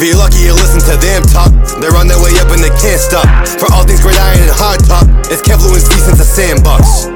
If you're lucky, you listen to them talk. They're on their way up and they can't stop. For all things great iron and hard top, it's Lewinsky since the sandbox.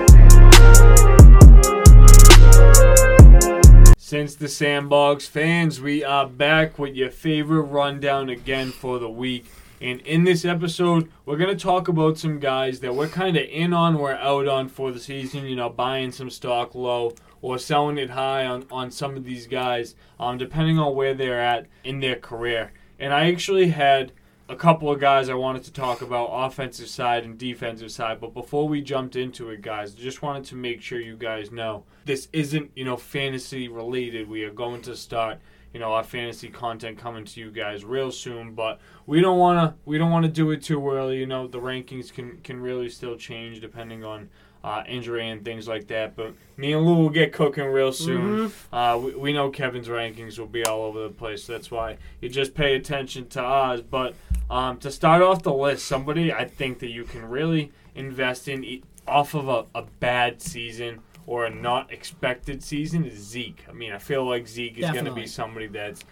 Since the Sandbox fans, we are back with your favorite rundown again for the week. And in this episode, we're going to talk about some guys that we're kind of in on, we're out on for the season, you know, buying some stock low or selling it high on, on some of these guys, um, depending on where they're at in their career. And I actually had a couple of guys I wanted to talk about offensive side and defensive side. But before we jumped into it, guys, just wanted to make sure you guys know this isn't, you know, fantasy related. We are going to start, you know, our fantasy content coming to you guys real soon, but we don't want to we don't want to do it too early. You know, the rankings can can really still change depending on uh, injury and things like that. But me and Lou will get cooking real soon. Mm-hmm. Uh, we, we know Kevin's rankings will be all over the place. That's why you just pay attention to us. But um, to start off the list, somebody I think that you can really invest in off of a, a bad season or a not expected season is Zeke. I mean, I feel like Zeke is going to be somebody that's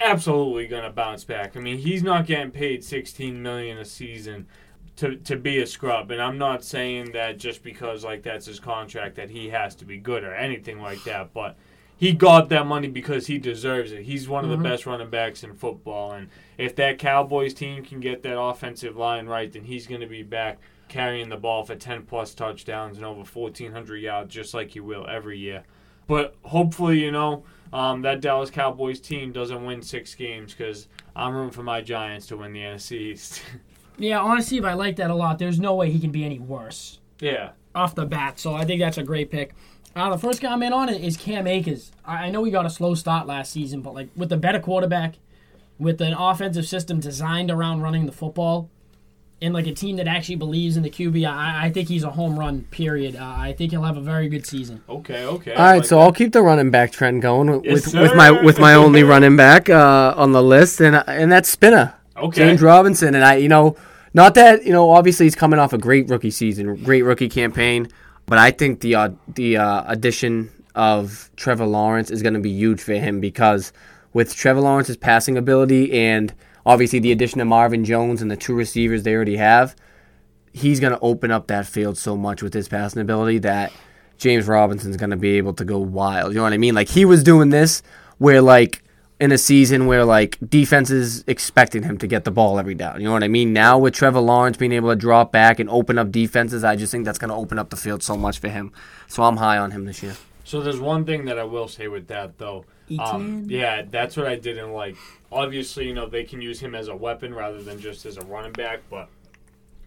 absolutely going to bounce back. I mean, he's not getting paid 16 million a season to to be a scrub, and I'm not saying that just because like that's his contract that he has to be good or anything like that, but he got that money because he deserves it. He's one of the best running backs in football, and if that Cowboys team can get that offensive line right, then he's going to be back carrying the ball for 10 plus touchdowns and over 1,400 yards, just like he will every year. But hopefully, you know, um, that Dallas Cowboys team doesn't win six games because I'm rooting for my Giants to win the NFC East. Yeah, honestly, if I like that a lot. There's no way he can be any worse yeah. off the bat. So I think that's a great pick. Uh, the first guy I'm in on it is Cam Akers. I I know he got a slow start last season, but like with a better quarterback, with an offensive system designed around running the football, and like a team that actually believes in the QB, I, I think he's a home run. Period. Uh, I think he'll have a very good season. Okay, okay. All right, so I'll keep the running back trend going with Yes, with my sir. with my only running back uh, on the list, and and that's Spinner, Okay. James Robinson, and I, you know, not that you know, obviously he's coming off a great rookie season, great rookie campaign, but I think the uh, the uh, addition of Trevor Lawrence is going to be huge for him because with Trevor Lawrence's passing ability and obviously the addition of Marvin Jones and the two receivers they already have, he's going to open up that field so much with his passing ability that James Robinson's going to be able to go wild. You know what I mean? Like he was doing this where like in a season where like defenses expected him to get the ball every down. You know what I mean? Now with Trevor Lawrence being able to drop back and open up defenses, I just think that's going to open up the field so much for him. So I'm high on him this year. So there's one thing that I will say with that though. Um, yeah, that's what I didn't like. Obviously, you know they can use him as a weapon rather than just as a running back, but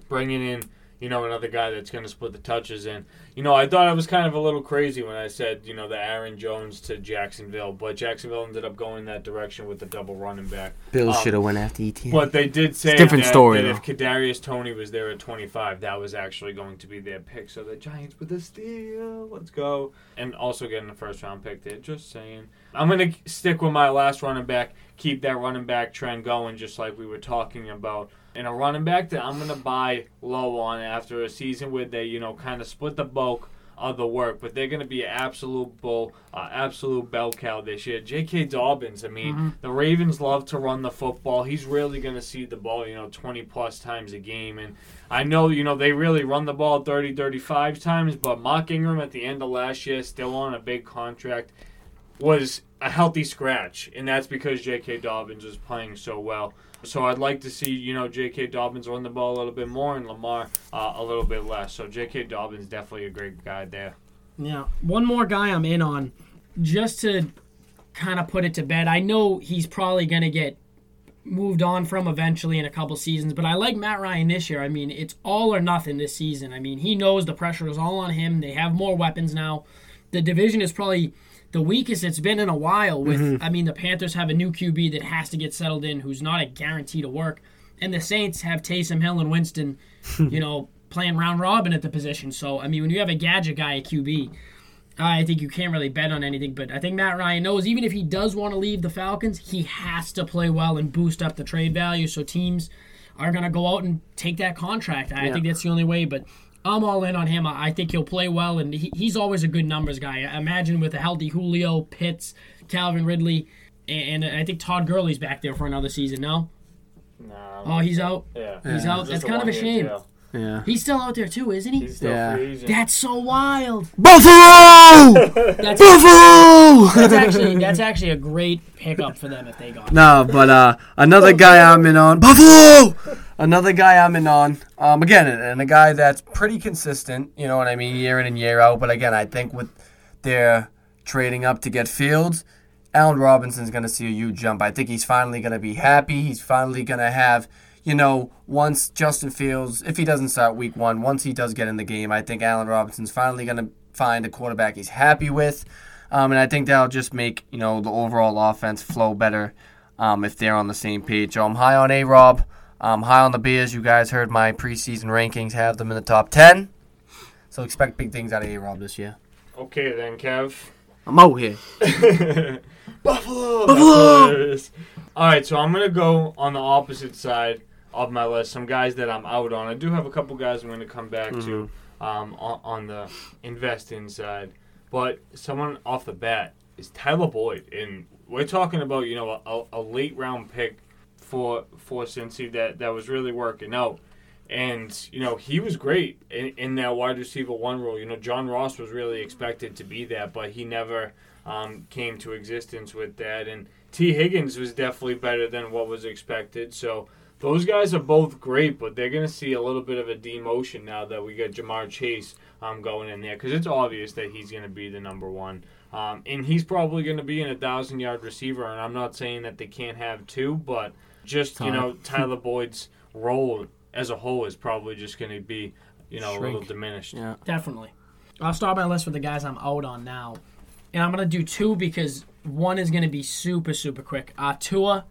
bringing in you know another guy that's going to split the touches in. You know, I thought I was kind of a little crazy when I said you know the Aaron Jones to Jacksonville, but Jacksonville ended up going that direction with the double running back. Bills Um, should have went after Etienne. But they did say different that, story, that if Kadarius Toney was there at 25, that was actually going to be their pick. So the Giants with the steal, let's go, and also getting the first round pick there. Just saying, I'm gonna stick with my last running back, keep that running back trend going, just like we were talking about. And a running back that I'm gonna buy low on after a season where they, you know, kind of split the bulk of the work, but they're going to be an absolute bull, uh, absolute bell cow this year. J.K. Dobbins, I mean, the Ravens love to run the football. He's really going to see the ball, you know, 20 plus times a game. And I know, you know, they really run the ball 30, 35 times, but Mark Ingram at the end of last year, still on a big contract, was a healthy scratch. And that's because J.K. Dobbins is playing so well. So I'd like to see, you know, J.K. Dobbins run the ball a little bit more and Lamar uh, a little bit less. So J.K. Dobbins definitely a great guy there. Yeah, one more guy I'm in on, just to kind of put it to bed. I know he's probably going to get moved on from eventually in a couple seasons, but I like Matt Ryan this year. I mean, it's all or nothing this season. I mean, he knows the pressure is all on him. They have more weapons now. The division is probably the weakest it's been in a while. With mm-hmm. I mean, the Panthers have a new QB that has to get settled in, who's not a guarantee to work, and the Saints have Taysom Hill and Winston, you know, playing round robin at the position. So I mean, when you have a gadget guy at QB. I think you can't really bet on anything, but I think Matt Ryan knows even if he does want to leave the Falcons, he has to play well and boost up the trade value. So teams are going to go out and take that contract. I Yeah. think that's the only way. But I'm all in on him. I I think he'll play well, and he, he's always a good numbers guy. I imagine with a healthy Julio, Pitts, Calvin Ridley, and, and I think Todd Gurley's back there for another season. No, Nah, oh he's out. yeah. He's Yeah. out. Just That's kind of a shame. deal. Yeah. He's still out there too, isn't he? He's still Yeah. free. That's so wild. Buffalo! That's, Buffalo! that's actually that's actually a great pickup for them if they got. him. No, but uh, another guy I'm in on Buffalo. Another guy I'm in on. Um, again, and a guy that's pretty consistent. You know what I mean, year in and year out. But again, I think with their trading up to get Fields, Allen Robinson's going to see a huge jump. I think he's finally going to be happy. He's finally going to have, you know, once Justin Fields, if he doesn't start week one, once he does get in the game, I think Allen Robinson's finally going to find a quarterback he's happy with. Um, and I think that'll just make, you know, the overall offense flow better um, if they're on the same page. So I'm high on A Rob. I'm high on the Bears. You guys heard my preseason rankings, have them in the top 10. So expect big things out of A Rob this year. Okay then, Kev. I'm out here. Buffalo. Buffalo! All right, so I'm gonna go on the opposite side of my list. Some guys that I'm out on. I do have a couple guys I'm gonna come back to um, on, on the investing side, but someone off the bat is Tyler Boyd, and we're talking about you know a, a late round pick for for Cincy that that was really working out. And you know he was great in, in that wide receiver one role. You know John Ross was really expected to be that, but he never um, came to existence with that. And Tee Higgins was definitely better than what was expected. So those guys are both great, but they're going to see a little bit of a demotion now that we got Ja'Marr Chase um, going in there because it's obvious that he's going to be the number one. Um, and he's probably going to be in a 1,000 yard receiver. And I'm not saying that they can't have two, but just, you know, Tyler Boyd's role as a whole is probably just going to be, you know, a little diminished. Yeah. Definitely. I'll start my list with the guys I'm out on now. And I'm going to do two because one is going to be super, super quick. Uh, Tua,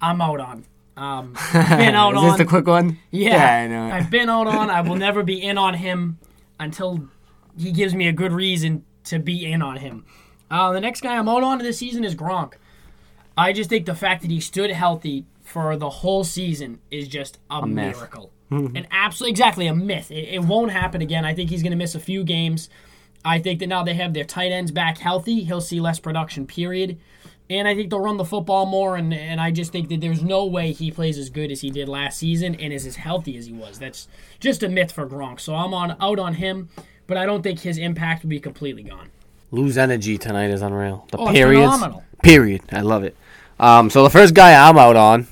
I'm out on. Um, been out Is on. this the quick one? Yeah, I know. I've been out on. I will never be in on him until he gives me a good reason to be in on him. Uh, the next guy I'm out on this season is Gronk. I just think the fact that he stood healthy for the whole season is just a, myth. miracle. An absolutely exactly a myth. It, it won't happen again. I think he's going to miss a few games. I think that now they have their tight ends back healthy. He'll see less production, period. And I think they'll run the football more. And, and I just think that there's no way he plays as good as he did last season and is as healthy as he was. That's just a myth for Gronk. So I'm on out on him, but I don't think his impact will be completely gone. Lou's energy tonight is unreal. The Oh, it's periods. phenomenal. Period. I love it. Um, so the first guy I'm out on,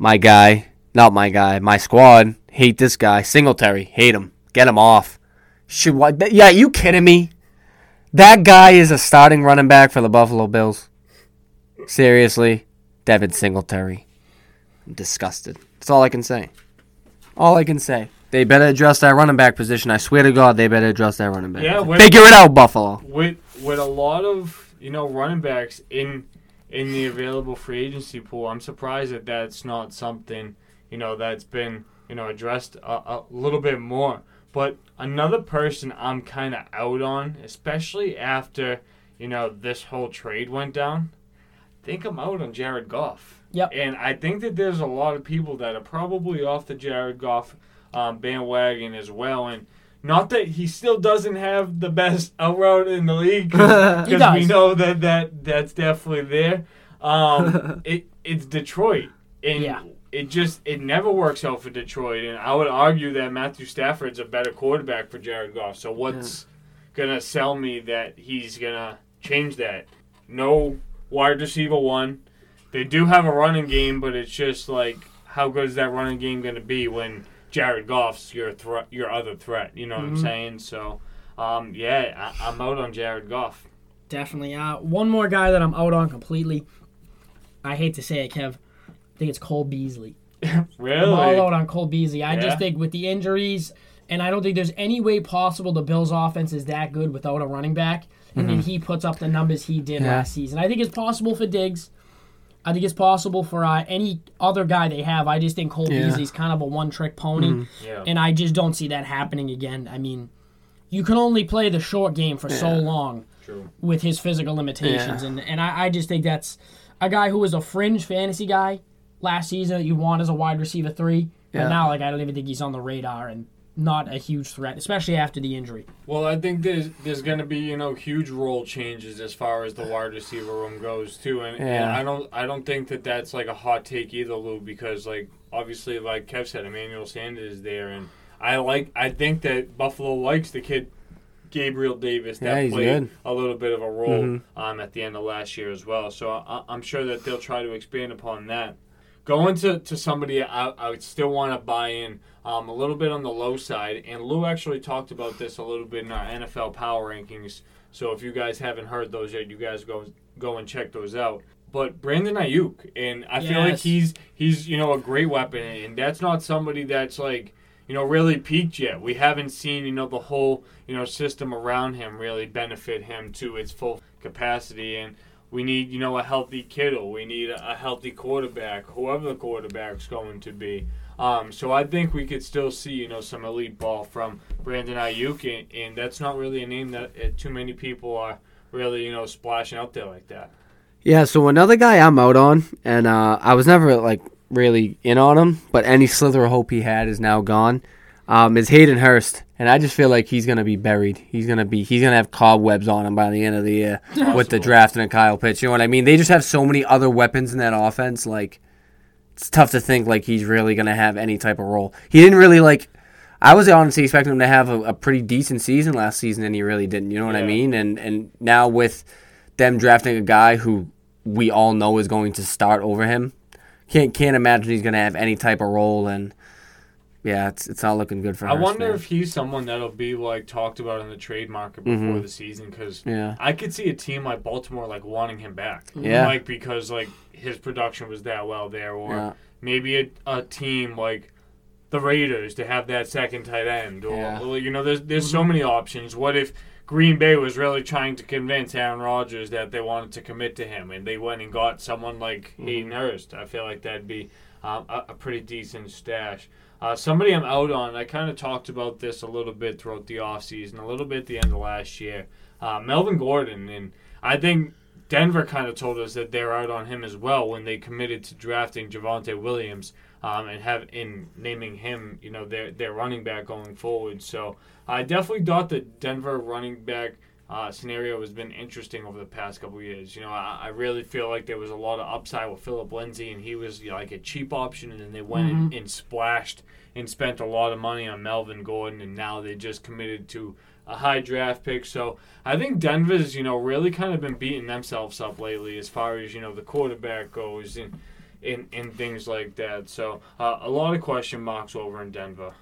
my guy, not my guy, my squad, hate this guy. Singletary, hate him. Get him off. Should what? Yeah, you kidding me? That guy is a starting running back for the Buffalo Bills. Seriously, Devin Singletary. I'm disgusted. That's all I can say. All I can say. They better address that running back position. I swear to God, they better address that running back. Yeah, when- Figure it out, Buffalo. with with a lot of you know running backs in in the available free agency pool, I'm surprised that that's not something you know that's been you know addressed a, a little bit more. But another person I'm kind of out on, especially after you know this whole trade went down. I think I'm out on Jared Goff. Yep. And I think that there's a lot of people that are probably off the Jared Goff um, bandwagon as well. And not that he still doesn't have the best out route in the league, because we know that, that that's definitely there. Um, it it's Detroit, and Yeah. it just it never works out for Detroit. And I would argue that Matthew Stafford's a better quarterback for Jared Goff. So what's gonna sell me that he's gonna change that? No wide receiver one. They do have a running game, but it's just like how good is that running game going to be when Jared Goff's your threat, your other threat? You know what I'm saying? So, um, yeah, I, I'm out on Jared Goff. Definitely. Uh, one more guy that I'm out on completely. I hate to say it, Kev. I think it's Cole Beasley. Really? I'm all out on Cole Beasley. I Yeah? just think with the injuries, and I don't think there's any way possible the Bills' offense is that good without a running back, and then he puts up the numbers he did Yeah. last season. I think it's possible for Diggs. I think it's possible for uh, any other guy they have. I just think Cole Yeah. Beasley's kind of a one-trick pony, Yeah. and I just don't see that happening again. I mean, you can only play the short game for so long True. with his physical limitations. Yeah. And, and I, I just think that's a guy who was a fringe fantasy guy last season that you want as a wide receiver three. But Yeah. now, like, I don't even think he's on the radar. And not a huge threat, especially after the injury. Well, I think there's there's going to be you know huge role changes as far as the wide receiver room goes too, and, and I don't I don't think that that's like a hot take either, Lou, because like obviously like Kev said, Emmanuel Sanders is there, and I like I think that Buffalo likes the kid Gabriel Davis that Yeah, played good. a little bit of a role Mhm. um, at the end of last year as well. So I, I'm sure that they'll try to expand upon that. Going to, to somebody I, I would still want to buy in um, a little bit on the low side, and Lou actually talked about this a little bit in our NFL power rankings. So if you guys haven't heard those yet, you guys go go and check those out. But Brandon Aiyuk, and I feel like he's he's you know a great weapon, and that's not somebody that's like you know really peaked yet. We haven't seen you know the whole you know system around him really benefit him to its full capacity, and we need you know a healthy Kittle, we need a, a healthy quarterback, whoever the quarterback's going to be. Um, so I think we could still see you know some elite ball from Brandon Aiyuk, and, and that's not really a name that uh, too many people are really you know splashing out there like that. Yeah, so another guy I'm out on, and uh, I was never like really in on him, but any slither of hope he had is now gone. Um, is Hayden Hurst, and I just feel like he's gonna be buried. He's gonna be he's gonna have cobwebs on him by the end of the year with the draft and a Kyle Pitts. You know what I mean? They just have so many other weapons in that offense. Like it's tough to think like he's really gonna have any type of role. He didn't really like. I was honestly expecting him to have a, a pretty decent season last season, and he really didn't. You know what I mean? And and now with them drafting a guy who we all know is going to start over him, can't can't imagine he's going to have any type of role. And yeah, it's it's not looking good for. Him. I Hurst, wonder man. if he's someone that'll be like talked about in the trade market before Mhm. the season because Yeah. I could see a team like Baltimore like wanting him back. Yeah. like because like his production was that well there, or Yeah. maybe a, a team like the Raiders to have that second tight end, or Yeah. you know, there's there's so many options. What if Green Bay was really trying to convince Aaron Rodgers that they wanted to commit to him, and they went and got someone like Mm-hmm. Hayden Hurst? I feel like that'd be um, a, a pretty decent stash. Uh, somebody I'm out on, I kind of talked about this a little bit throughout the offseason, a little bit at the end of last year. Uh, Melvin Gordon, and I think Denver kind of told us that they're out on him as well when they committed to drafting Javonte Williams um, and have in naming him, you know, their their running back going forward. So I definitely thought the Denver running back uh, scenario has been interesting over the past couple of years. You know, I, I really feel like there was a lot of upside with Philip Lindsay, and he was you know, like a cheap option, and then they went and, and splashed and spent a lot of money on Melvin Gordon, and now they just committed to a high draft pick. So I think Denver's, you know, really kind of been beating themselves up lately as far as, you know, the quarterback goes and and, and things like that. So uh, a lot of question marks over in Denver.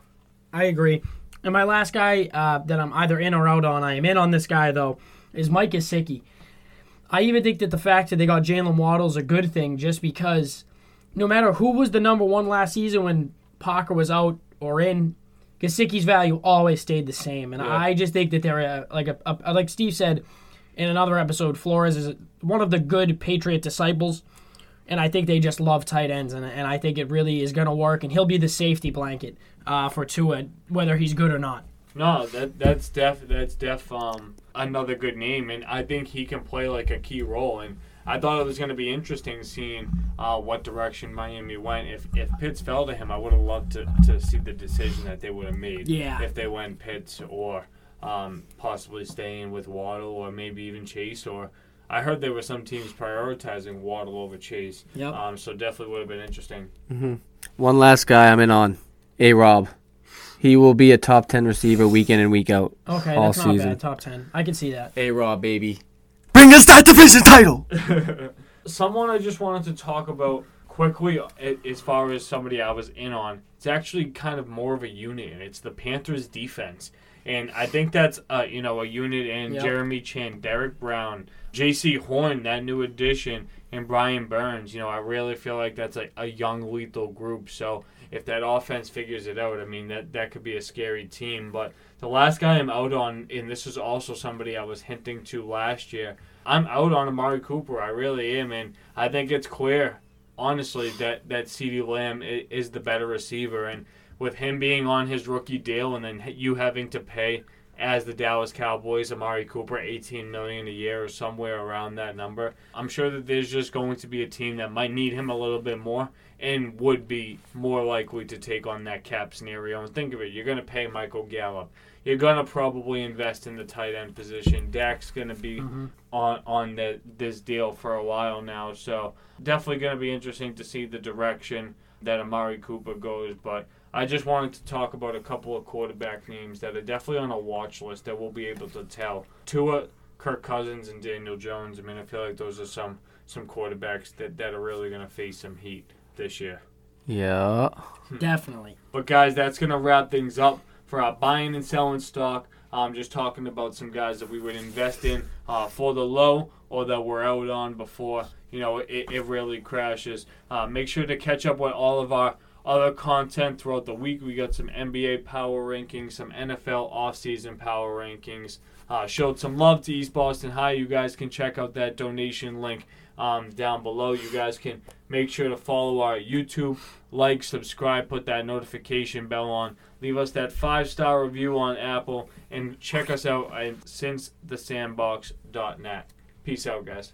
I agree. And my last guy uh, that I'm either in or out on, I am in on this guy though, is Mike Gesicki. I even think that the fact that they got Jaylen Waddle is a good thing, just because no matter who was the number one last season when Parker was out or in, Gesicki's value always stayed the same. And Yeah. I just think that they're a, like a, a like Steve said in another episode, Flores is one of the good Patriot disciples. And I think they just love tight ends, and, and I think it really is going to work. And he'll be the safety blanket uh, for Tua, whether he's good or not. No, that that's def that's def um another good name, and I think he can play like a key role. And I thought it was going to be interesting seeing uh, what direction Miami went. If if Pitts fell to him, I would have loved to, to see the decision that they would have made. Yeah. If they went Pitts or um, possibly staying with Waddle or maybe even Chase or. I heard there were some teams prioritizing Waddle over Chase. Yep. Um, so definitely would have been interesting. One last guy I'm in on, A Rob. He will be a top ten receiver week in and week out. Okay, all that's not season. bad. Top ten, I can see that. A Rob, baby. Bring us that division title. someone I just wanted to talk about quickly as far as somebody I was in on. It's actually kind of more of a unit, and it's the Panthers defense. And I think that's uh, you know a unit in Yep. Jeremy Chinn, Derrick Brown, Jaycee Horn, that new addition, and Brian Burns. You know, I really feel like that's a, a young lethal group. So if that offense figures it out, I mean that that could be a scary team. But the last guy I'm out on, and this is also somebody I was hinting to last year. I'm out on Amari Cooper. I really am, and I think it's clear, honestly, that that CeeDee Lamb is the better receiver, and with him being on his rookie deal, and then you having to pay as the Dallas Cowboys. Amari Cooper, 18 million a year or somewhere around that number. I'm sure that there's just going to be a team that might need him a little bit more and would be more likely to take on that cap scenario. And think of it, you're going to pay Michael Gallup. You're going to probably invest in the tight end position. Dak's going to be mm-hmm. on on the, this deal for a while now, so definitely going to be interesting to see the direction that Amari Cooper goes. But I just wanted to talk about a couple of quarterback names that are definitely on a watch list that we'll be able to tell. Tua, Kirk Cousins, and Daniel Jones. I mean, I feel like those are some some quarterbacks that, that are really going to face some heat this year. Yeah. Definitely. But guys, that's gonna wrap things up for our buying and selling stock. I'm just talking about some guys that we would invest in uh, for the low or that we're out on before you know it, it really crashes. Uh, make sure to catch up with all of our other content throughout the week. We got some NBA power rankings, some NFL offseason power rankings. Uh, showed some love to East Boston High. You guys can check out that donation link um, down below. You guys can make sure to follow our YouTube, like, subscribe, put that notification bell on. Leave us that five star review on Apple and check us out at sincethesandbox.net. Peace out, guys.